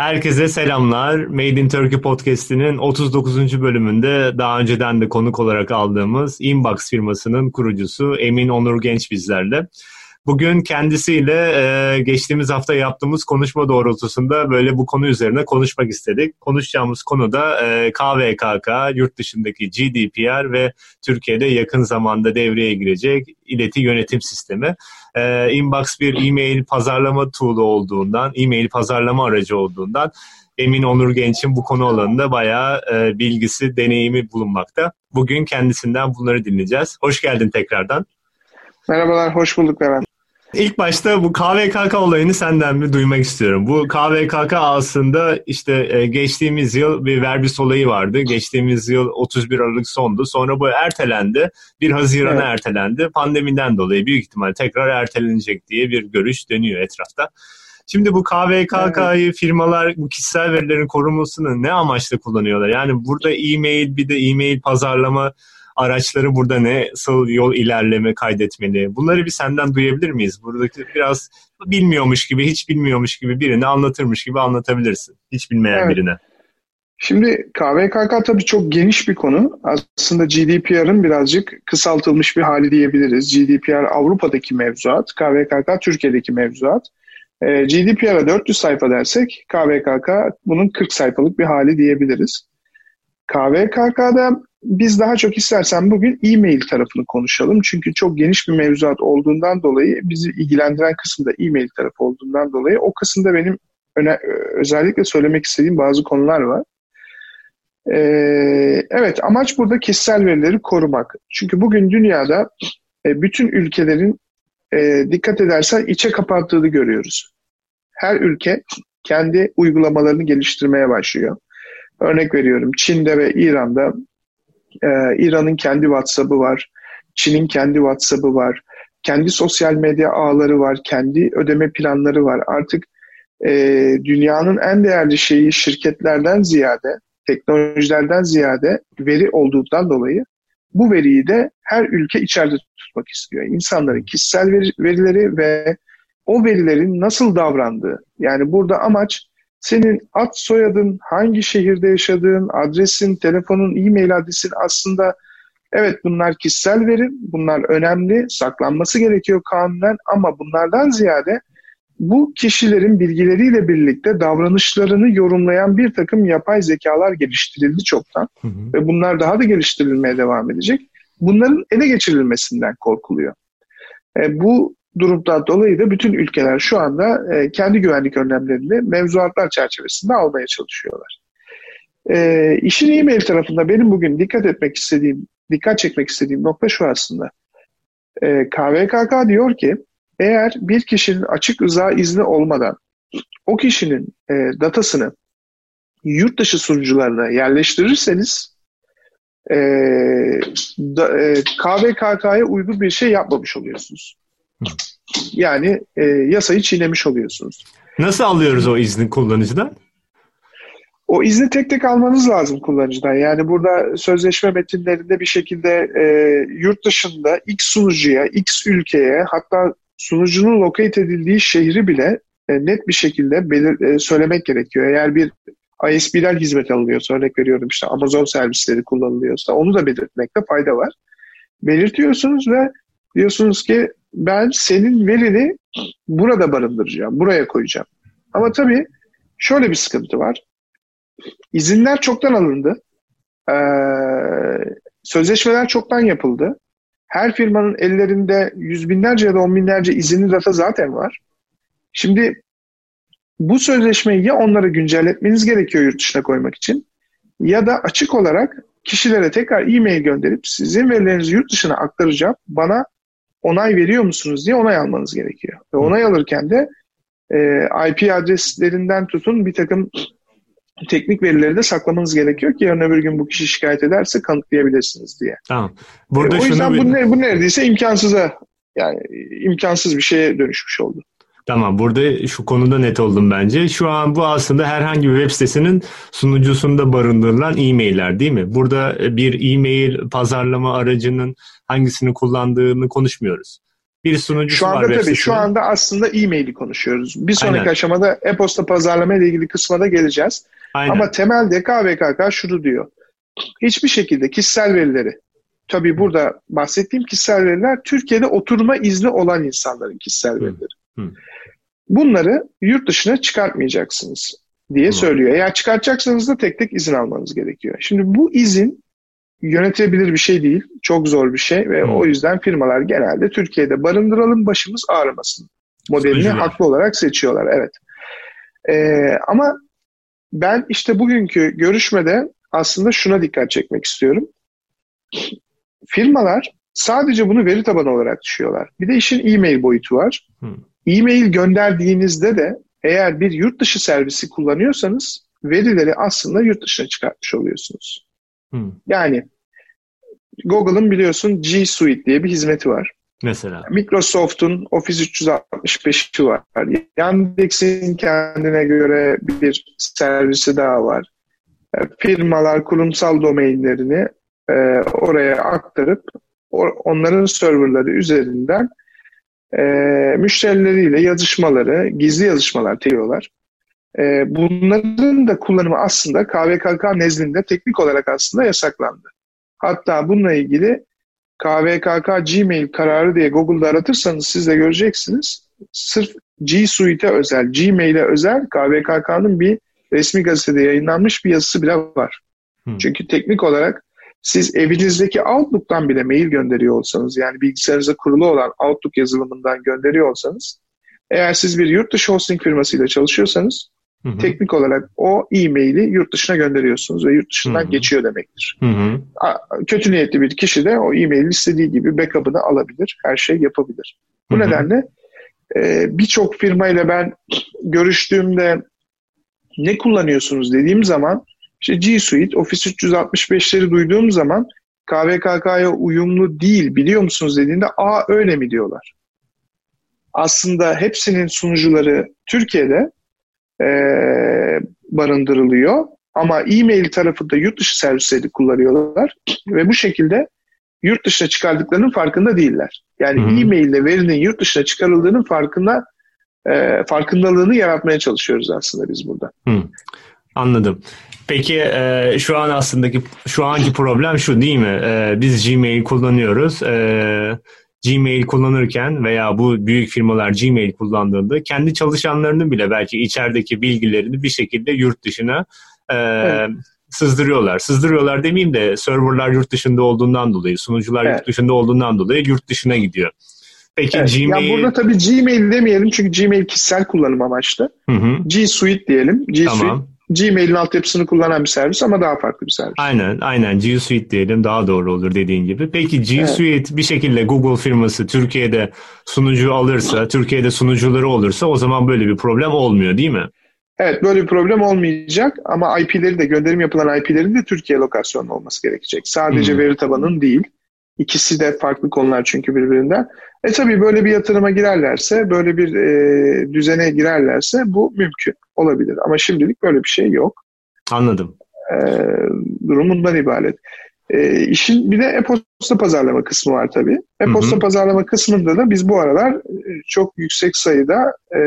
Herkese selamlar. Made in Turkey podcast'inin 39. bölümünde daha önceden de konuk olarak aldığımız Inbox firmasının kurucusu Emin Onur Genç bizlerle. Bugün kendisiyle e, geçtiğimiz hafta yaptığımız konuşma doğrultusunda böyle bu konu üzerine konuşmak istedik. Konuşacağımız konu da e, KVKK, yurt dışındaki GDPR ve Türkiye'de yakın zamanda devreye girecek ileti yönetim sistemi. E, Inbox bir e-mail pazarlama tool'u olduğundan, e-mail pazarlama aracı olduğundan Emin Onur Genç'in bu konu alanında bayağı e, bilgisi, deneyimi bulunmakta. Bugün kendisinden bunları dinleyeceğiz. Hoş geldin tekrardan. Merhabalar, hoş bulduk Levent. İlk başta bu KVKK olayını senden bir duymak istiyorum. Bu KVKK aslında işte e, geçtiğimiz yıl bir verbis olayı vardı. Geçtiğimiz yıl 31 Aralık sondu. Sonra bu ertelendi. 1 Haziran'a evet. ertelendi. Pandemiden dolayı büyük ihtimal tekrar ertelenecek diye bir görüş dönüyor etrafta. Şimdi bu KVKK'yı evet. firmalar bu kişisel verilerin korunmasını ne amaçla kullanıyorlar? Yani burada e-mail bir de e-mail pazarlama araçları burada ne, nasıl yol ilerleme kaydetmeli? Bunları bir senden duyabilir miyiz? Buradaki biraz bilmiyormuş gibi, hiç bilmiyormuş gibi birini anlatırmış gibi anlatabilirsin. Hiç bilmeyen evet. birine. Şimdi KVKK tabii çok geniş bir konu. Aslında GDPR'ın birazcık kısaltılmış bir hali diyebiliriz. GDPR Avrupa'daki mevzuat, KVKK Türkiye'deki mevzuat. Ee, GDPR'a 400 sayfa dersek KVKK bunun 40 sayfalık bir hali diyebiliriz. KVKK'da biz daha çok istersen bugün e-mail tarafını konuşalım. Çünkü çok geniş bir mevzuat olduğundan dolayı bizi ilgilendiren kısım da e-mail tarafı olduğundan dolayı o kısımda benim öne, özellikle söylemek istediğim bazı konular var. Ee, evet amaç burada kişisel verileri korumak. Çünkü bugün dünyada e, bütün ülkelerin e, dikkat edersen içe kapattığını görüyoruz. Her ülke kendi uygulamalarını geliştirmeye başlıyor. Örnek veriyorum Çin'de ve İran'da e, İran'ın kendi WhatsApp'ı var, Çin'in kendi WhatsApp'ı var, kendi sosyal medya ağları var, kendi ödeme planları var. Artık e, dünyanın en değerli şeyi şirketlerden ziyade, teknolojilerden ziyade veri olduğundan dolayı bu veriyi de her ülke içeride tutmak istiyor. İnsanların kişisel veri, verileri ve o verilerin nasıl davrandığı. Yani burada amaç senin ad soyadın, hangi şehirde yaşadığın, adresin, telefonun, e-mail adresin aslında evet bunlar kişisel veri, bunlar önemli, saklanması gerekiyor kanunen ama bunlardan ziyade bu kişilerin bilgileriyle birlikte davranışlarını yorumlayan bir takım yapay zekalar geliştirildi çoktan hı hı. ve bunlar daha da geliştirilmeye devam edecek. Bunların ele geçirilmesinden korkuluyor. E, bu durumdan dolayı da bütün ülkeler şu anda e, kendi güvenlik önlemlerini mevzuatlar çerçevesinde almaya çalışıyorlar. E, işin e-mail tarafında benim bugün dikkat etmek istediğim, dikkat çekmek istediğim nokta şu aslında. E, KVKK diyor ki eğer bir kişinin açık rıza izni olmadan o kişinin e, datasını yurt dışı sunucularına yerleştirirseniz e, da, e, KVKK'ya uygun bir şey yapmamış oluyorsunuz. Yani e, yasayı çiğnemiş oluyorsunuz. Nasıl alıyoruz o izni kullanıcıdan? O izni tek tek almanız lazım kullanıcıdan. Yani burada sözleşme metinlerinde bir şekilde e, yurt dışında X sunucuya, X ülkeye hatta sunucunun locate edildiği şehri bile e, net bir şekilde belir, e, söylemek gerekiyor. Eğer bir ISP'den hizmet alınıyorsa, örnek veriyorum işte Amazon servisleri kullanılıyorsa onu da belirtmekte fayda var. Belirtiyorsunuz ve diyorsunuz ki ben senin verini burada barındıracağım, buraya koyacağım. Ama tabii şöyle bir sıkıntı var. İzinler çoktan alındı. Ee, sözleşmeler çoktan yapıldı. Her firmanın ellerinde yüz binlerce ya da on binlerce izinli data zaten var. Şimdi bu sözleşmeyi ya onları güncelletmeniz gerekiyor yurt dışına koymak için ya da açık olarak kişilere tekrar e-mail gönderip sizin verilerinizi yurt dışına aktaracağım. Bana onay veriyor musunuz diye onay almanız gerekiyor. Ve onay alırken de e, IP adreslerinden tutun bir takım teknik verileri de saklamanız gerekiyor ki yarın öbür gün bu kişi şikayet ederse kanıtlayabilirsiniz diye. Tamam. Burada e, o yüzden bir... bu, ne, bu neredeyse imkansıza yani imkansız bir şeye dönüşmüş oldu. Tamam burada şu konuda net oldum bence. Şu an bu aslında herhangi bir web sitesinin sunucusunda barındırılan e-mailler değil mi? Burada bir e-mail pazarlama aracının hangisini kullandığını konuşmuyoruz. bir sunucusu şu anda var. Tabii, şu anda aslında e-mail'i konuşuyoruz. Bir sonraki Aynen. aşamada e-posta pazarlama ile ilgili kısma da geleceğiz. Aynen. Ama temelde KVKK şunu diyor. Hiçbir şekilde kişisel verileri, tabii burada bahsettiğim kişisel veriler Türkiye'de oturma izni olan insanların kişisel verileri. Hı. Hı. Bunları yurt dışına çıkartmayacaksınız diye söylüyor. Eğer çıkartacaksanız da tek tek izin almanız gerekiyor. Şimdi bu izin yönetebilir bir şey değil. Çok zor bir şey ve hmm. o yüzden firmalar genelde Türkiye'de barındıralım başımız ağrımasın modelini Sıkıcılar. haklı olarak seçiyorlar. Evet. Ee, ama ben işte bugünkü görüşmede aslında şuna dikkat çekmek istiyorum. Firmalar sadece bunu veri tabanı olarak düşüyorlar. Bir de işin e-mail boyutu var. Hmm. E-mail gönderdiğinizde de eğer bir yurt dışı servisi kullanıyorsanız verileri aslında yurt dışına çıkartmış oluyorsunuz. Hmm. Yani Google'ın biliyorsun G Suite diye bir hizmeti var. Mesela. Microsoft'un Office 365'i var. Yandex'in kendine göre bir servisi daha var. E, firmalar kurumsal domainlerini e, oraya aktarıp onların serverları üzerinden e, müşterileriyle yazışmaları, gizli yazışmalar teliyorlar. E, bunların da kullanımı aslında KVKK nezdinde teknik olarak aslında yasaklandı. Hatta bununla ilgili KVKK Gmail kararı diye Google'da aratırsanız siz de göreceksiniz. Sırf G Suite'e özel, Gmail'e özel KVKK'nın bir resmi gazetede yayınlanmış bir yazısı bile var. Hmm. Çünkü teknik olarak siz evinizdeki Outlook'tan bile mail gönderiyor olsanız yani bilgisayarınıza kurulu olan Outlook yazılımından gönderiyor olsanız eğer siz bir yurt dışı hosting firmasıyla çalışıyorsanız Hı hı. Teknik olarak o e-maili yurt dışına gönderiyorsunuz ve yurt dışından hı hı. geçiyor demektir. Hı hı. Kötü niyetli bir kişi de o e-maili istediği gibi backup'ını alabilir, her şey yapabilir. Bu hı hı. nedenle e, birçok firmayla ben görüştüğümde ne kullanıyorsunuz dediğim zaman işte G Suite, Office 365'leri duyduğum zaman KVKK'ya uyumlu değil biliyor musunuz dediğinde aa öyle mi diyorlar. Aslında hepsinin sunucuları Türkiye'de e, barındırılıyor. Ama e-mail tarafında yurt dışı servisleri kullanıyorlar ve bu şekilde yurt dışına çıkardıklarının farkında değiller. Yani Hı-hı. e-mail ile verinin yurt dışına çıkarıldığının farkında e, farkındalığını yaratmaya çalışıyoruz aslında biz burada. Hı. Anladım. Peki e, şu an aslındaki şu anki problem şu değil mi? E, biz Gmail kullanıyoruz. E, Gmail kullanırken veya bu büyük firmalar Gmail kullandığında kendi çalışanlarının bile belki içerideki bilgilerini bir şekilde yurt dışına e, evet. sızdırıyorlar. Sızdırıyorlar demeyeyim de serverlar yurt dışında olduğundan dolayı, sunucular evet. yurt dışında olduğundan dolayı yurt dışına gidiyor. Peki evet. Gmail... Ya burada tabii Gmail demeyelim çünkü Gmail kişisel kullanım amaçlı. Hı hı. G Suite diyelim. G tamam. Suite Gmail'in altyapısını kullanan bir servis ama daha farklı bir servis. Aynen, aynen. G Suite diyelim daha doğru olur dediğin gibi. Peki G Suite evet. bir şekilde Google firması Türkiye'de sunucu alırsa, Türkiye'de sunucuları olursa o zaman böyle bir problem olmuyor değil mi? Evet böyle bir problem olmayacak ama IP'leri de gönderim yapılan IP'lerin de Türkiye lokasyonlu olması gerekecek. Sadece hmm. veri tabanının değil. İkisi de farklı konular çünkü birbirinden. E tabii böyle bir yatırıma girerlerse, böyle bir e, düzene girerlerse bu mümkün olabilir. Ama şimdilik böyle bir şey yok. Anladım. E, durumundan ibaret. E, işin bir de e-posta pazarlama kısmı var tabii. E-posta pazarlama kısmında da biz bu aralar e, çok yüksek sayıda e,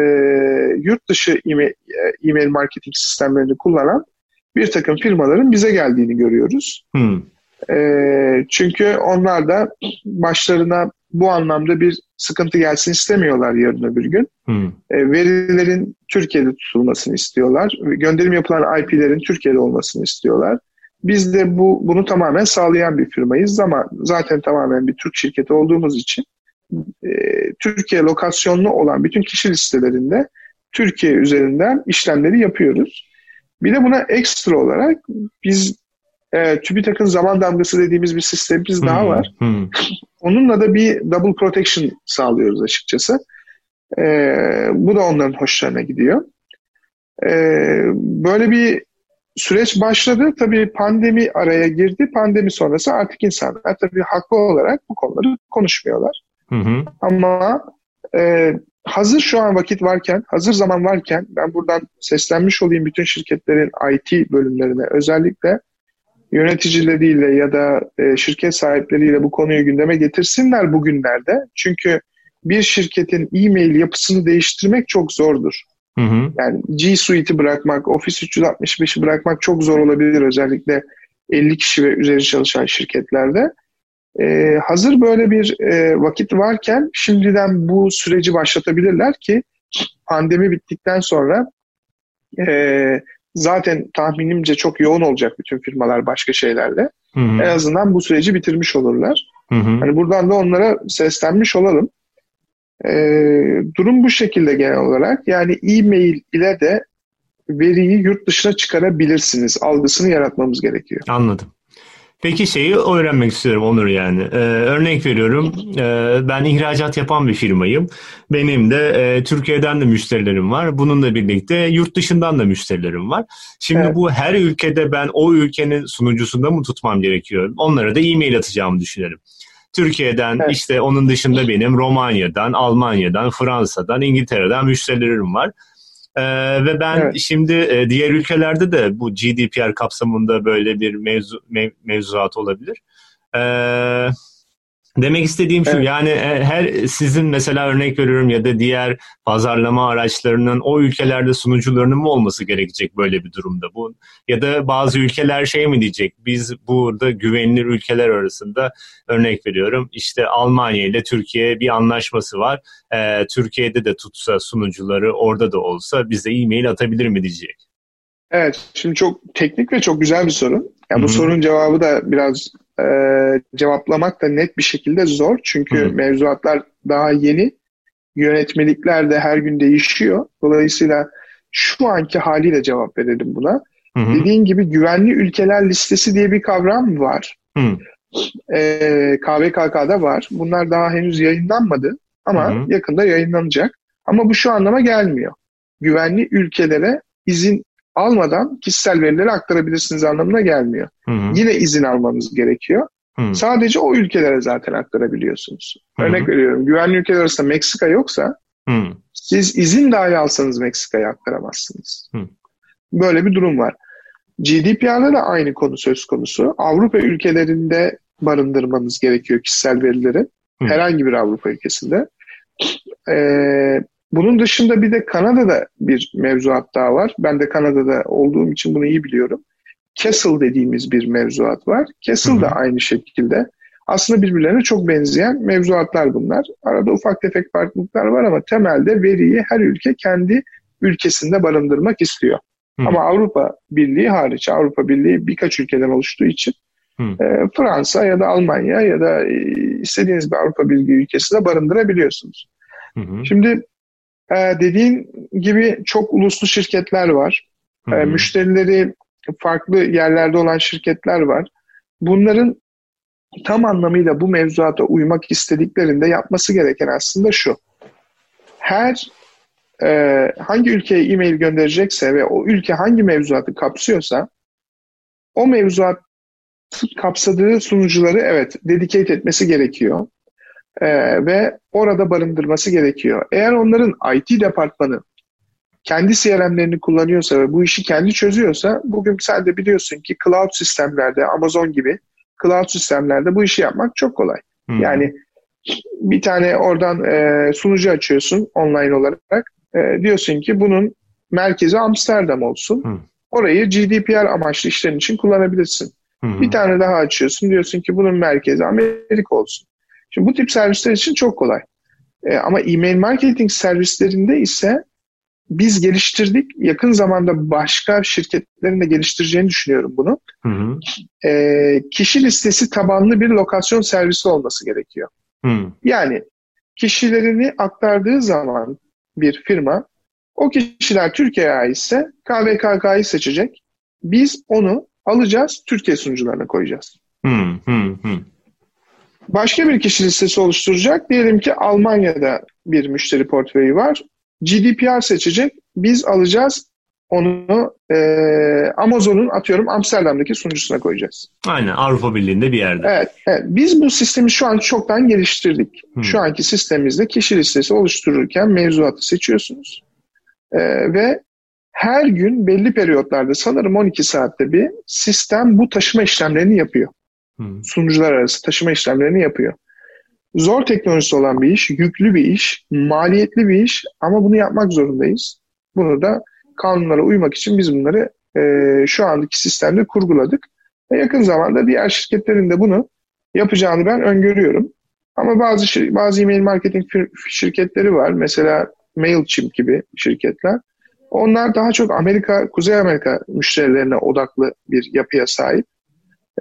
yurt dışı e-mail, e, e-mail marketing sistemlerini kullanan bir takım firmaların bize geldiğini görüyoruz. Hı. E, çünkü onlar da başlarına bu anlamda bir sıkıntı gelsin istemiyorlar yarın öbür gün. Hmm. E, verilerin Türkiye'de tutulmasını istiyorlar. Gönderim yapılan IP'lerin Türkiye'de olmasını istiyorlar. Biz de bu bunu tamamen sağlayan bir firmayız ama zaten tamamen bir Türk şirketi olduğumuz için e, Türkiye lokasyonlu olan bütün kişi listelerinde Türkiye üzerinden işlemleri yapıyoruz. Bir de buna ekstra olarak biz e, TÜBİTAK'ın zaman damgası dediğimiz bir sistemimiz hmm. daha var. Hmm. Onunla da bir double protection sağlıyoruz açıkçası. E, bu da onların hoşlarına gidiyor. E, böyle bir süreç başladı. Tabii pandemi araya girdi. Pandemi sonrası artık insanlar tabii haklı olarak bu konuları konuşmuyorlar. Hı hı. Ama e, hazır şu an vakit varken, hazır zaman varken ben buradan seslenmiş olayım bütün şirketlerin IT bölümlerine özellikle yöneticileriyle ya da e, şirket sahipleriyle bu konuyu gündeme getirsinler bugünlerde. Çünkü bir şirketin e-mail yapısını değiştirmek çok zordur. Hı hı. Yani G Suite'i bırakmak, Office 365'i bırakmak çok zor olabilir özellikle 50 kişi ve üzeri çalışan şirketlerde. Ee, hazır böyle bir e, vakit varken şimdiden bu süreci başlatabilirler ki pandemi bittikten sonra e, zaten tahminimce çok yoğun olacak bütün firmalar başka şeylerle. Hı hı. En azından bu süreci bitirmiş olurlar. Hı hı. Hani buradan da onlara seslenmiş olalım. Ee, durum bu şekilde genel olarak. Yani e-mail ile de veriyi yurt dışına çıkarabilirsiniz. Algısını yaratmamız gerekiyor. Anladım. Peki şeyi öğrenmek istiyorum Onur yani. Ee, örnek veriyorum e, ben ihracat yapan bir firmayım. Benim de e, Türkiye'den de müşterilerim var. Bununla birlikte yurt dışından da müşterilerim var. Şimdi evet. bu her ülkede ben o ülkenin sunucusunda mı tutmam gerekiyor? Onlara da e-mail atacağımı düşünelim. Türkiye'den evet. işte onun dışında benim Romanya'dan, Almanya'dan, Fransa'dan, İngiltere'den müşterilerim var. Ee, ve ben evet. şimdi e, diğer ülkelerde de bu GDPR kapsamında böyle bir mevzu, mev, mevzuat olabilir. Ee, Demek istediğim şu evet. yani e, her sizin mesela örnek veriyorum ya da diğer pazarlama araçlarının o ülkelerde sunucularının mı olması gerekecek böyle bir durumda bu ya da bazı ülkeler şey mi diyecek biz burada güvenilir ülkeler arasında örnek veriyorum işte Almanya ile Türkiye bir anlaşması var ee, Türkiye'de de tutsa sunucuları orada da olsa bize e-mail atabilir mi diyecek. Evet şimdi çok teknik ve çok güzel bir soru. Yani bu Hı-hı. sorunun cevabı da biraz e, cevaplamak da net bir şekilde zor. Çünkü Hı. mevzuatlar daha yeni. Yönetmelikler de her gün değişiyor. Dolayısıyla şu anki haliyle cevap verelim buna. Hı hı. Dediğin gibi güvenli ülkeler listesi diye bir kavram var. Hı. Ee, KVKK'da var. Bunlar daha henüz yayınlanmadı ama hı hı. yakında yayınlanacak. Ama bu şu anlama gelmiyor. Güvenli ülkelere izin almadan kişisel verileri aktarabilirsiniz anlamına gelmiyor. Hı hı. Yine izin almanız gerekiyor. Hı. Sadece o ülkelere zaten aktarabiliyorsunuz. Hı. Örnek veriyorum güvenli ülkeler arasında Meksika yoksa hı. siz izin dahi alsanız Meksika'ya aktaramazsınız. Hı. Böyle bir durum var. GDPR'da da aynı konu söz konusu. Avrupa ülkelerinde barındırmanız gerekiyor kişisel verileri. Hı. Herhangi bir Avrupa ülkesinde. Ee, bunun dışında bir de Kanada'da bir mevzuat daha var. Ben de Kanada'da olduğum için bunu iyi biliyorum. Castle dediğimiz bir mevzuat var. Castle da aynı şekilde. Aslında birbirlerine çok benzeyen mevzuatlar bunlar. Arada ufak tefek farklılıklar var ama temelde veriyi her ülke kendi ülkesinde barındırmak istiyor. Hı. Ama Avrupa Birliği hariç, Avrupa Birliği birkaç ülkeden oluştuğu için e, Fransa ya da Almanya ya da e, istediğiniz bir Avrupa Birliği ülkesinde barındırabiliyorsunuz. Hı hı. Şimdi e, dediğin gibi çok uluslu şirketler var. E, müşterileri farklı yerlerde olan şirketler var. Bunların tam anlamıyla bu mevzuata uymak istediklerinde yapması gereken aslında şu. Her e, hangi ülkeye e-mail gönderecekse ve o ülke hangi mevzuatı kapsıyorsa o mevzuat kapsadığı sunucuları evet dedicate etmesi gerekiyor e, ve orada barındırması gerekiyor. Eğer onların IT departmanı kendi CRM'lerini kullanıyorsa ve bu işi kendi çözüyorsa bugün sen de biliyorsun ki cloud sistemlerde Amazon gibi cloud sistemlerde bu işi yapmak çok kolay. Hmm. Yani bir tane oradan e, sunucu açıyorsun online olarak. E, diyorsun ki bunun merkezi Amsterdam olsun. Hmm. Orayı GDPR amaçlı işlerin için kullanabilirsin. Hmm. Bir tane daha açıyorsun. Diyorsun ki bunun merkezi Amerika olsun. Şimdi bu tip servisler için çok kolay. E, ama e-mail marketing servislerinde ise biz geliştirdik. Yakın zamanda başka şirketlerin de geliştireceğini düşünüyorum bunu. Hı hı. E, kişi listesi tabanlı bir lokasyon servisi olması gerekiyor. Hı. Yani kişilerini aktardığı zaman bir firma o kişiler Türkiye'ye aitse KVKK'yı seçecek. Biz onu alacağız, Türkiye sunucularına koyacağız. Hı hı hı. Başka bir kişi listesi oluşturacak. Diyelim ki Almanya'da bir müşteri portföyü var. GDPR seçecek. Biz alacağız onu e, Amazon'un atıyorum Amsterdam'daki sunucusuna koyacağız. Aynen Avrupa Birliği'nde bir yerde. Evet, evet. Biz bu sistemi şu an çoktan geliştirdik. Hmm. Şu anki sistemimizde kişi listesi oluştururken mevzuatı seçiyorsunuz. E, ve her gün belli periyotlarda sanırım 12 saatte bir sistem bu taşıma işlemlerini yapıyor. Sunucular arası taşıma işlemlerini yapıyor. zor teknolojisi olan bir iş, yüklü bir iş, maliyetli bir iş ama bunu yapmak zorundayız. Bunu da kanunlara uymak için biz bunları e, şu andaki sistemde kurguladık. Ve yakın zamanda diğer şirketlerin de bunu yapacağını ben öngörüyorum. Ama bazı bazı email marketing şirketleri var. Mesela Mailchimp gibi şirketler. Onlar daha çok Amerika, Kuzey Amerika müşterilerine odaklı bir yapıya sahip.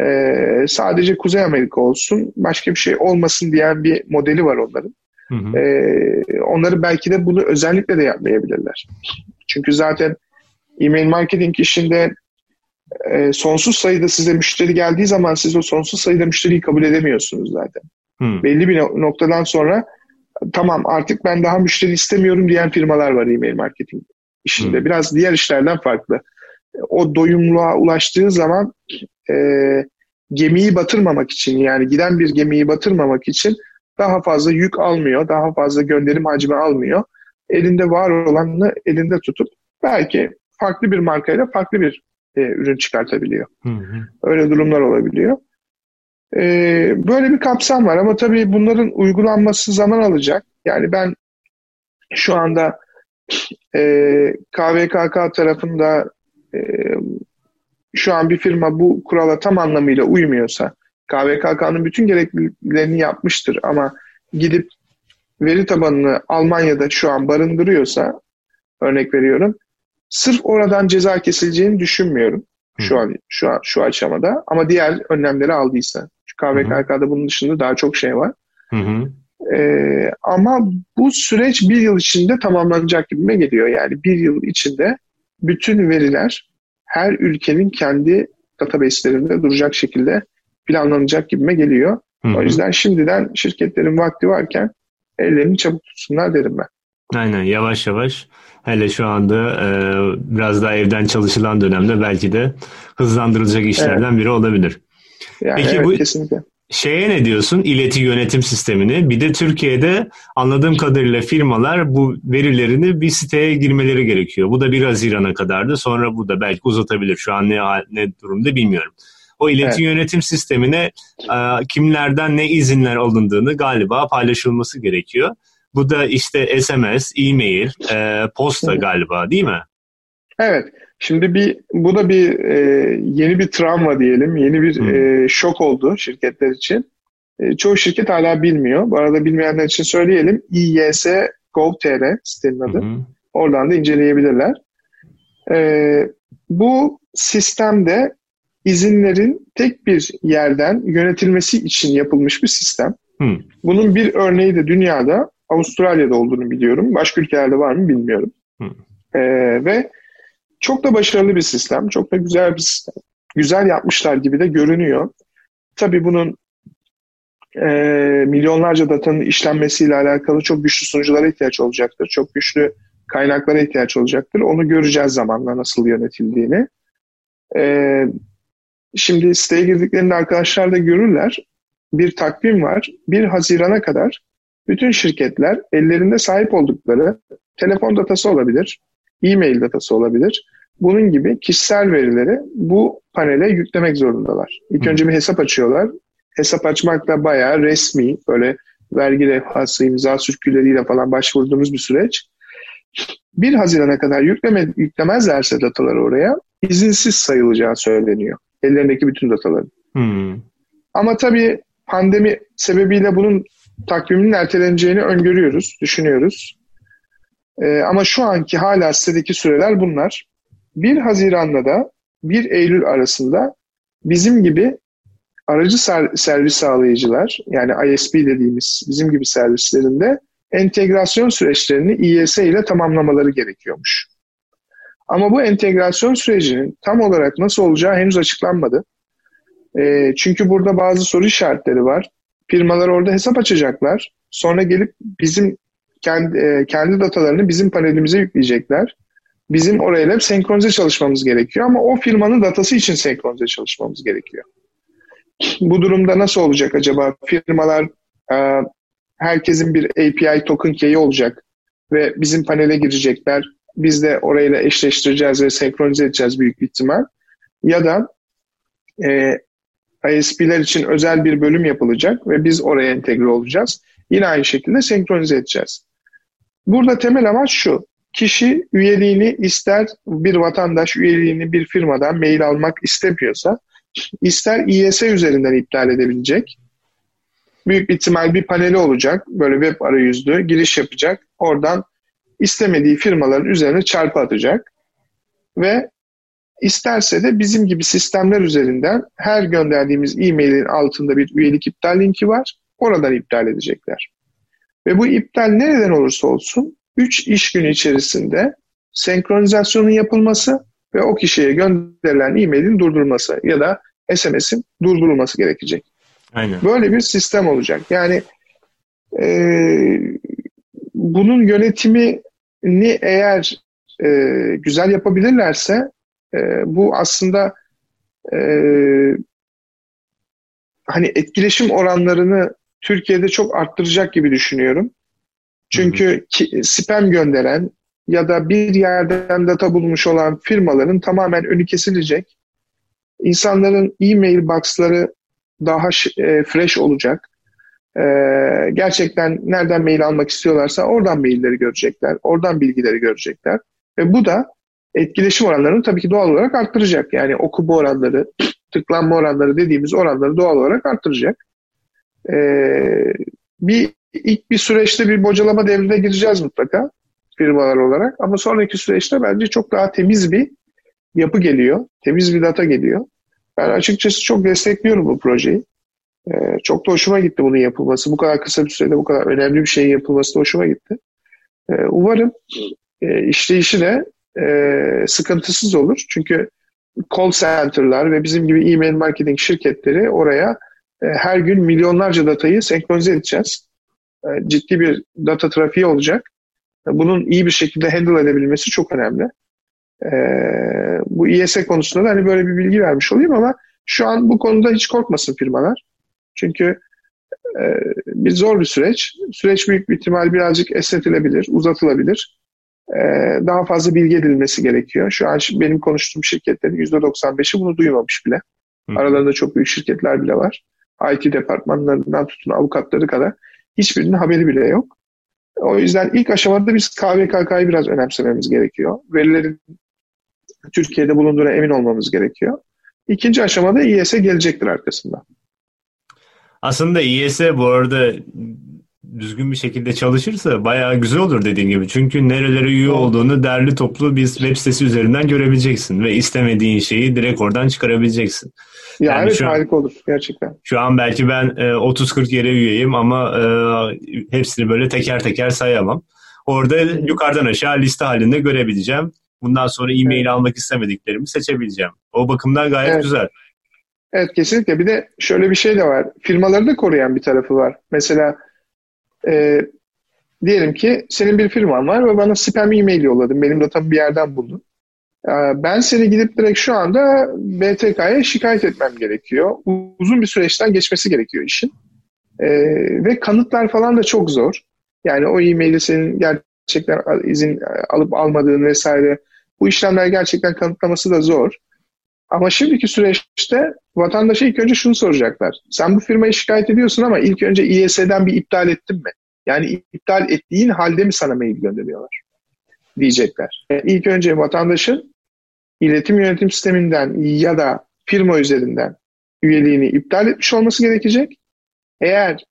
Ee, sadece Kuzey Amerika olsun, başka bir şey olmasın diyen bir modeli var onların. Hı hı. Ee, onları belki de bunu özellikle de yapmayabilirler. Çünkü zaten e-mail marketing işinde e, sonsuz sayıda size müşteri geldiği zaman siz o sonsuz sayıda müşteriyi kabul edemiyorsunuz zaten. Hı. Belli bir noktadan sonra tamam artık ben daha müşteri istemiyorum diyen firmalar var e-mail marketing işinde. Hı. Biraz diğer işlerden farklı. O doyumluğa ulaştığı zaman e, gemiyi batırmamak için yani giden bir gemiyi batırmamak için daha fazla yük almıyor, daha fazla gönderim hacmi almıyor. Elinde var olanını elinde tutup belki farklı bir markayla farklı bir e, ürün çıkartabiliyor. Hı hı. Öyle durumlar olabiliyor. E, böyle bir kapsam var ama tabii bunların uygulanması zaman alacak. Yani ben şu anda e, KVKK tarafında e, şu an bir firma bu kurala tam anlamıyla uymuyorsa KVKK'nın bütün gerekliliklerini yapmıştır ama gidip veri tabanını Almanya'da şu an barındırıyorsa örnek veriyorum sırf oradan ceza kesileceğini düşünmüyorum şu an şu an şu aşamada ama diğer önlemleri aldıysa. Çünkü KVKK'da bunun dışında daha çok şey var. Hı hı. Ee, ama bu süreç bir yıl içinde tamamlanacak gibime geliyor. Yani bir yıl içinde bütün veriler her ülkenin kendi database'lerinde duracak şekilde planlanacak gibime geliyor. Hı hı. O yüzden şimdiden şirketlerin vakti varken ellerini çabuk tutsunlar derim ben. Aynen yavaş yavaş hele şu anda e, biraz daha evden çalışılan dönemde belki de hızlandırılacak işlerden evet. biri olabilir. Yani Peki evet, bu kesinlikle. Şeye ne diyorsun ileti yönetim sistemini? Bir de Türkiye'de anladığım kadarıyla firmalar bu verilerini bir siteye girmeleri gerekiyor. Bu da 1 Haziran'a kadardı. Sonra bu da belki uzatabilir. Şu an ne, ne durumda bilmiyorum. O ileti evet. yönetim sistemine e, kimlerden ne izinler alındığını galiba paylaşılması gerekiyor. Bu da işte SMS, e-mail, e, posta galiba değil mi? Evet. Şimdi bir bu da bir e, yeni bir travma diyelim, yeni bir e, şok oldu şirketler için. E, çoğu şirket hala bilmiyor. Bu arada bilmeyenler için söyleyelim. İYS Gov.tr sitenin adı. Hı Oradan da inceleyebilirler. E, bu sistemde izinlerin tek bir yerden yönetilmesi için yapılmış bir sistem. Hı. Bunun bir örneği de dünyada Avustralya'da olduğunu biliyorum. Başka ülkelerde var mı bilmiyorum. Hı. E, ve çok da başarılı bir sistem, çok da güzel bir sistem. Güzel yapmışlar gibi de görünüyor. Tabii bunun e, milyonlarca datanın işlenmesiyle alakalı çok güçlü sunuculara ihtiyaç olacaktır. Çok güçlü kaynaklara ihtiyaç olacaktır. Onu göreceğiz zamanla nasıl yönetildiğini. E, şimdi siteye girdiklerinde arkadaşlar da görürler. Bir takvim var. 1 Haziran'a kadar bütün şirketler ellerinde sahip oldukları telefon datası olabilir, e-mail datası olabilir. Bunun gibi kişisel verileri bu panele yüklemek zorundalar. İlk önce bir hesap açıyorlar. Hesap açmak da bayağı resmi, böyle vergi levhası, imza sürküleriyle falan başvurduğumuz bir süreç. 1 Haziran'a kadar yükleme, yüklemezlerse dataları oraya izinsiz sayılacağı söyleniyor. Ellerindeki bütün dataların. Hmm. Ama tabii pandemi sebebiyle bunun takviminin erteleneceğini öngörüyoruz, düşünüyoruz. Ee, ama şu anki hala sitedeki süreler bunlar. 1 Haziran'la da 1 Eylül arasında bizim gibi aracı servis sağlayıcılar yani ISP dediğimiz bizim gibi servislerinde entegrasyon süreçlerini İYS ile tamamlamaları gerekiyormuş. Ama bu entegrasyon sürecinin tam olarak nasıl olacağı henüz açıklanmadı. E, çünkü burada bazı soru işaretleri var. Firmalar orada hesap açacaklar. Sonra gelip bizim kendi, e, kendi datalarını bizim panelimize yükleyecekler. Bizim orayla senkronize çalışmamız gerekiyor ama o firmanın datası için senkronize çalışmamız gerekiyor. Bu durumda nasıl olacak acaba? Firmalar e, herkesin bir API token key'i olacak ve bizim panele girecekler. Biz de orayla eşleştireceğiz ve senkronize edeceğiz büyük ihtimal. Ya da e, ISP'ler için özel bir bölüm yapılacak ve biz oraya entegre olacağız. Yine aynı şekilde senkronize edeceğiz. Burada temel amaç şu. Kişi üyeliğini ister bir vatandaş üyeliğini bir firmadan mail almak istemiyorsa ister İYS üzerinden iptal edebilecek. Büyük ihtimal bir paneli olacak. Böyle web arayüzlü giriş yapacak. Oradan istemediği firmaların üzerine çarpı atacak. Ve isterse de bizim gibi sistemler üzerinden her gönderdiğimiz e-mailin altında bir üyelik iptal linki var. Oradan iptal edecekler. Ve bu iptal nereden olursa olsun 3 iş günü içerisinde senkronizasyonun yapılması ve o kişiye gönderilen e-mailin durdurulması ya da SMS'in durdurulması gerekecek. Aynen. Böyle bir sistem olacak. Yani e, bunun yönetimini eğer e, güzel yapabilirlerse e, bu aslında e, hani etkileşim oranlarını Türkiye'de çok arttıracak gibi düşünüyorum. Çünkü ki, spam gönderen ya da bir yerden data bulmuş olan firmaların tamamen önü kesilecek. İnsanların e-mail box'ları daha e, fresh olacak. E, gerçekten nereden mail almak istiyorlarsa oradan mailleri görecekler, oradan bilgileri görecekler. Ve bu da etkileşim oranlarını tabii ki doğal olarak arttıracak. Yani okuma oranları, tıklanma oranları dediğimiz oranları doğal olarak arttıracak. E, bir ilk bir süreçte bir bocalama devrine gireceğiz mutlaka firmalar olarak. Ama sonraki süreçte bence çok daha temiz bir yapı geliyor. Temiz bir data geliyor. Ben açıkçası çok destekliyorum bu projeyi. Ee, çok da hoşuma gitti bunun yapılması. Bu kadar kısa bir sürede bu kadar önemli bir şeyin yapılması da hoşuma gitti. Ee, umarım e, işleyişi de e, sıkıntısız olur. Çünkü call center'lar ve bizim gibi e-mail marketing şirketleri oraya her gün milyonlarca datayı senkronize edeceğiz. E, ciddi bir data trafiği olacak. Bunun iyi bir şekilde handle edebilmesi çok önemli. E, bu IS konusunda da hani böyle bir bilgi vermiş olayım ama şu an bu konuda hiç korkmasın firmalar. Çünkü e, bir zor bir süreç. Süreç büyük bir ihtimal birazcık esnetilebilir, uzatılabilir. E, daha fazla bilgi edilmesi gerekiyor. Şu an benim konuştuğum şirketlerin %95'i bunu duymamış bile. Aralarında çok büyük şirketler bile var. IT departmanlarından tutun avukatları kadar hiçbirinin haberi bile yok. O yüzden ilk aşamada biz KVKK'yı biraz önemsememiz gerekiyor. Verilerin Türkiye'de bulunduğuna emin olmamız gerekiyor. İkinci aşamada İES gelecektir arkasında. Aslında İES bu arada düzgün bir şekilde çalışırsa bayağı güzel olur dediğin gibi. Çünkü nerelere üye olduğunu derli toplu bir web sitesi üzerinden görebileceksin ve istemediğin şeyi direkt oradan çıkarabileceksin. Ya yani evet an, harika olur gerçekten. Şu an belki ben e, 30-40 yere üyeyim ama e, hepsini böyle teker teker sayamam. Orada yukarıdan aşağı liste halinde görebileceğim. Bundan sonra e-mail evet. almak istemediklerimi seçebileceğim. O bakımdan gayet evet. güzel. Evet kesinlikle. Bir de şöyle bir şey de var. Firmaları da koruyan bir tarafı var. Mesela e, diyelim ki senin bir firman var ve bana spam e-mail yolladın. Benim datamı bir yerden buldun. E, ben seni gidip direkt şu anda BTK'ya şikayet etmem gerekiyor. Uzun bir süreçten geçmesi gerekiyor işin. E, ve kanıtlar falan da çok zor. Yani o e-maili senin gerçekten izin alıp almadığın vesaire bu işlemler gerçekten kanıtlaması da zor. Ama şimdiki süreçte vatandaşa ilk önce şunu soracaklar. Sen bu firmayı şikayet ediyorsun ama ilk önce İES'den bir iptal ettin mi? Yani iptal ettiğin halde mi sana mail gönderiyorlar? Diyecekler. Yani ilk önce vatandaşın iletim yönetim sisteminden ya da firma üzerinden üyeliğini iptal etmiş olması gerekecek. Eğer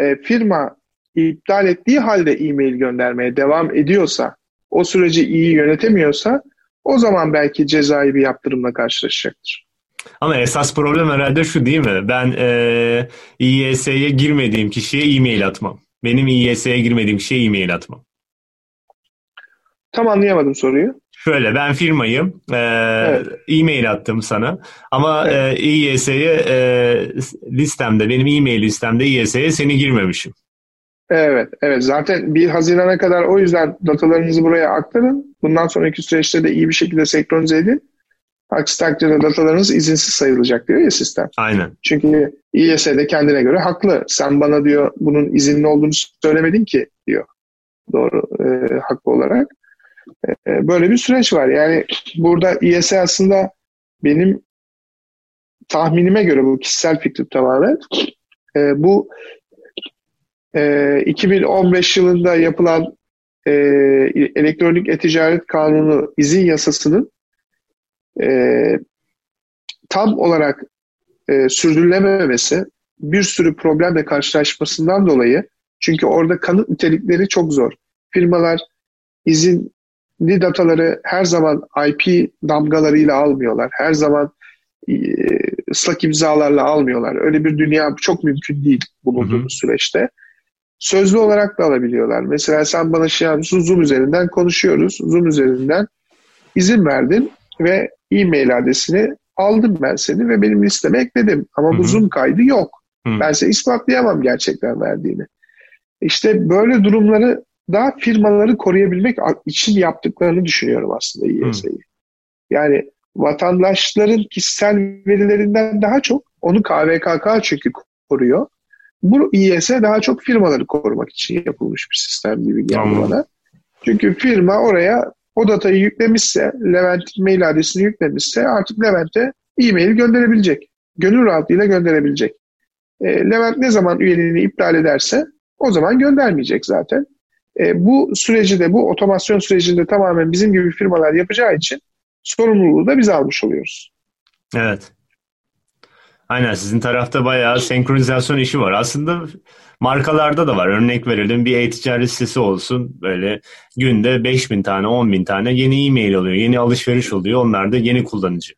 e, firma iptal ettiği halde e-mail göndermeye devam ediyorsa, o süreci iyi yönetemiyorsa o zaman belki cezai bir yaptırımla karşılaşacaktır. Ama esas problem herhalde şu değil mi? Ben e, İYS'ye girmediğim kişiye e-mail atmam. Benim İYS'ye girmediğim kişiye e-mail atmam. Tam anlayamadım soruyu. Şöyle ben firmayım. E, evet. E-mail attım sana. Ama evet. e, İYS'ye e, listemde, benim e-mail listemde İYS'ye seni girmemişim. Evet, evet. Zaten 1 Haziran'a kadar o yüzden datalarınızı buraya aktarın. Bundan sonraki süreçte de iyi bir şekilde senkronize edin. Aksi takdirde datalarınız izinsiz sayılacak diyor ya sistem. Aynen. Çünkü İES de kendine göre haklı. Sen bana diyor bunun izinli olduğunu söylemedin ki diyor. Doğru, e, haklı olarak. E, böyle bir süreç var. Yani burada İES aslında benim tahminime göre bu kişisel fikrim tamamen e, bu e, 2015 yılında yapılan e, elektronik e-ticaret kanunu izin yasasının e, tam olarak e, sürdürülememesi bir sürü problemle karşılaşmasından dolayı çünkü orada kanıt nitelikleri çok zor. Firmalar izinli dataları her zaman IP damgalarıyla almıyorlar. Her zaman e, ıslak imzalarla almıyorlar. Öyle bir dünya çok mümkün değil bulunduğumuz hı hı. süreçte. Sözlü olarak da alabiliyorlar. Mesela sen bana şey yapmışsın, Zoom üzerinden konuşuyoruz. Zoom üzerinden izin verdin ve e-mail adresini aldım ben seni ve benim listeme ekledim. Ama bu Zoom kaydı yok. Hı. Ben size ispatlayamam gerçekten verdiğini. İşte böyle durumları da firmaları koruyabilmek için yaptıklarını düşünüyorum aslında İES'yi. Yani vatandaşların kişisel verilerinden daha çok onu KVKK çünkü koruyor. Bu İES daha çok firmaları korumak için yapılmış bir sistem gibi geldi tamam. bana. Çünkü firma oraya o datayı yüklemişse, Levent'in mail adresini yüklemişse artık Levent'e e-mail gönderebilecek. Gönül rahatlığıyla gönderebilecek. E, Levent ne zaman üyeliğini iptal ederse o zaman göndermeyecek zaten. E, bu süreci de, bu otomasyon sürecinde tamamen bizim gibi firmalar yapacağı için sorumluluğu da biz almış oluyoruz. Evet. Aynen sizin tarafta bayağı senkronizasyon işi var. Aslında markalarda da var. Örnek verelim bir e-ticaret sitesi olsun. Böyle günde 5000 tane 10 bin tane yeni e-mail alıyor. Yeni alışveriş oluyor. Onlar da yeni kullanıcı.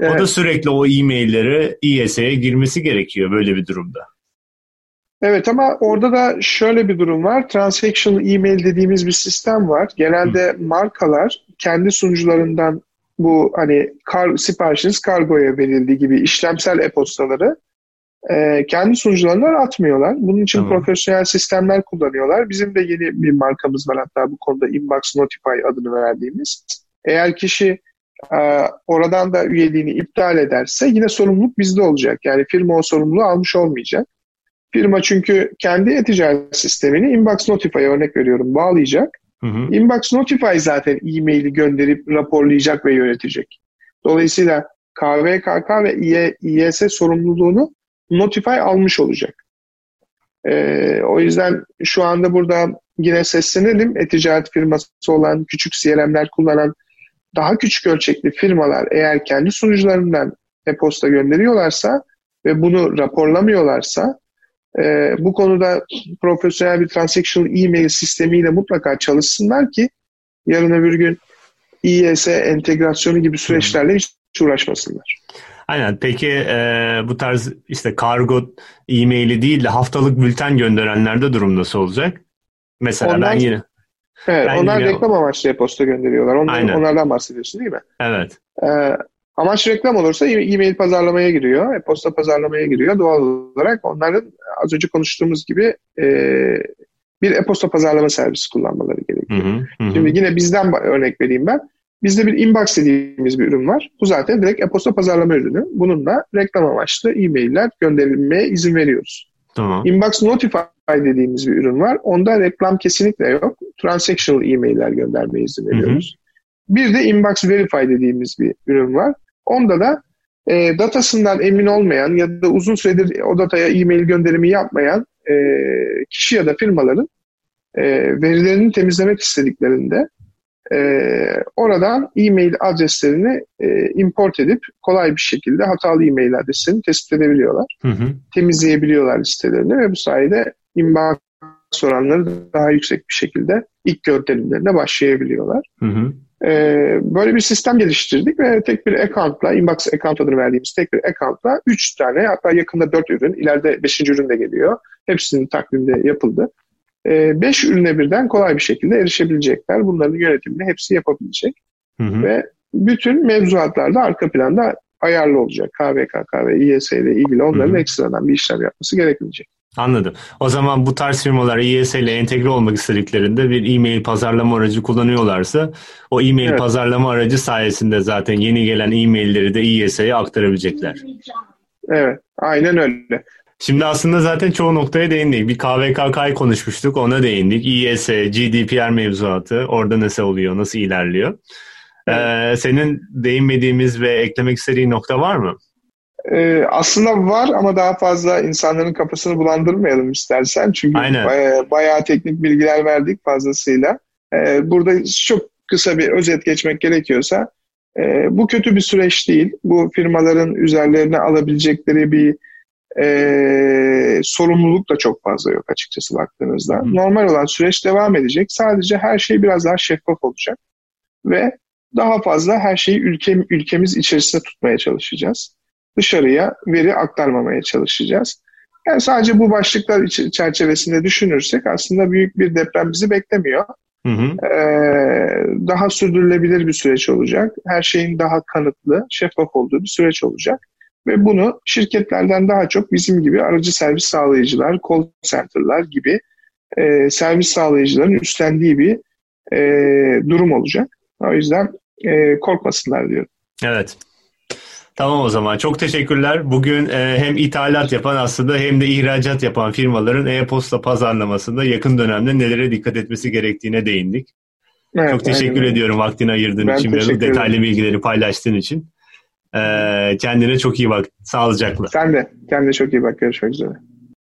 Evet. O da sürekli o e-mailleri İES'e girmesi gerekiyor böyle bir durumda. Evet ama orada da şöyle bir durum var. Transactional email dediğimiz bir sistem var. Genelde Hı. markalar kendi sunucularından bu hani kar, siparişiniz kargoya verildiği gibi işlemsel e-postaları e, kendi sunucularına atmıyorlar. Bunun için tamam. profesyonel sistemler kullanıyorlar. Bizim de yeni bir markamız var hatta bu konuda Inbox Notify adını verdiğimiz. Eğer kişi e, oradan da üyeliğini iptal ederse yine sorumluluk bizde olacak. Yani firma o sorumluluğu almış olmayacak. Firma çünkü kendi e-ticaret sistemini Inbox Notify'a örnek veriyorum bağlayacak. Hı hı. Inbox Notify zaten e-maili gönderip raporlayacak ve yönetecek. Dolayısıyla KVKK ve İES sorumluluğunu Notify almış olacak. Ee, o yüzden şu anda burada yine seslenelim. E-ticaret firması olan, küçük CRM'ler kullanan daha küçük ölçekli firmalar eğer kendi sunucularından e-posta gönderiyorlarsa ve bunu raporlamıyorlarsa e, bu konuda profesyonel bir transactional e-mail sistemiyle mutlaka çalışsınlar ki yarın öbür gün İES entegrasyonu gibi süreçlerle hiç uğraşmasınlar. Aynen. Peki e, bu tarz işte kargo e-maili değil de haftalık bülten gönderenlerde durum nasıl olacak? Mesela Onlar, ben yine Evet, ben onlar yine... reklam amaçlı e-posta gönderiyorlar. Onlar, Aynen. Onlardan bahsediyorsun değil mi? Evet. Ee, amaç reklam olursa e-mail pazarlamaya giriyor, e-posta pazarlamaya giriyor. Doğal olarak onların az önce konuştuğumuz gibi e, bir e-posta pazarlama servisi kullanmaları gerekiyor. Hı hı, hı. Şimdi yine bizden örnek vereyim ben. Bizde bir inbox dediğimiz bir ürün var. Bu zaten direkt e-posta pazarlama ürünü. Bununla reklam amaçlı e-mailler gönderilmeye izin veriyoruz. Tamam. Inbox Notify dediğimiz bir ürün var. Onda reklam kesinlikle yok. Transactional e-mailler göndermeye izin veriyoruz. Hı hı. Bir de Inbox Verify dediğimiz bir ürün var. Onda da e, datasından emin olmayan ya da uzun süredir o dataya e-mail gönderimi yapmayan e, kişi ya da firmaların e, verilerini temizlemek istediklerinde e, oradan e-mail adreslerini e, import edip kolay bir şekilde hatalı e-mail adreslerini tespit edebiliyorlar. Hı hı. Temizleyebiliyorlar listelerini ve bu sayede inbox oranları daha yüksek bir şekilde ilk gönderimlerine başlayabiliyorlar. Hı hı. Ee, böyle bir sistem geliştirdik ve tek bir account'la, inbox account adını verdiğimiz tek bir account'la 3 tane hatta yakında 4 ürün, ileride 5. ürün de geliyor. Hepsinin takvimde yapıldı. 5 ee, ürüne birden kolay bir şekilde erişebilecekler. Bunların yönetimini hepsi yapabilecek. Hı hı. Ve bütün mevzuatlarda arka planda ayarlı olacak. KVKK ve İES ile ilgili onların hı hı. ekstradan bir işlem yapması gerekmeyecek. Anladım. O zaman bu tarz firmalar IES ile entegre olmak istediklerinde bir e-mail pazarlama aracı kullanıyorlarsa o e-mail evet. pazarlama aracı sayesinde zaten yeni gelen e-mailleri de IES'e aktarabilecekler. Evet, aynen öyle. Şimdi aslında zaten çoğu noktaya değindik. Bir KVKK'yı konuşmuştuk, ona değindik. IES, GDPR mevzuatı, orada nasıl oluyor, nasıl ilerliyor? Evet. Ee, senin değinmediğimiz ve eklemek istediğin nokta var mı? Ee, aslında var ama daha fazla insanların kafasını bulandırmayalım istersen. Çünkü Aynen. Bayağı, bayağı teknik bilgiler verdik fazlasıyla. Ee, burada çok kısa bir özet geçmek gerekiyorsa e, bu kötü bir süreç değil. Bu firmaların üzerlerine alabilecekleri bir e, sorumluluk da çok fazla yok açıkçası baktığınızda. Hı. Normal olan süreç devam edecek. Sadece her şey biraz daha şeffaf olacak. Ve daha fazla her şeyi ülke, ülkemiz içerisinde tutmaya çalışacağız. Dışarıya veri aktarmamaya çalışacağız. Yani sadece bu başlıklar çerçevesinde düşünürsek aslında büyük bir deprem bizi beklemiyor. Hı hı. Ee, daha sürdürülebilir bir süreç olacak. Her şeyin daha kanıtlı, şeffaf olduğu bir süreç olacak. Ve bunu şirketlerden daha çok bizim gibi aracı servis sağlayıcılar, call center'lar gibi e, servis sağlayıcıların üstlendiği bir e, durum olacak. O yüzden e, korkmasınlar diyorum. Evet. Tamam o zaman. Çok teşekkürler. Bugün e, hem ithalat yapan aslında hem de ihracat yapan firmaların e-posta pazarlamasında yakın dönemde nelere dikkat etmesi gerektiğine değindik. Evet, Çok teşekkür aynen. ediyorum vaktini ayırdığın ben için ve detaylı bilgileri paylaştığın için. E, kendine çok iyi bak. Sağlıcakla. Sen de. Kendine çok iyi bak. Görüşmek üzere.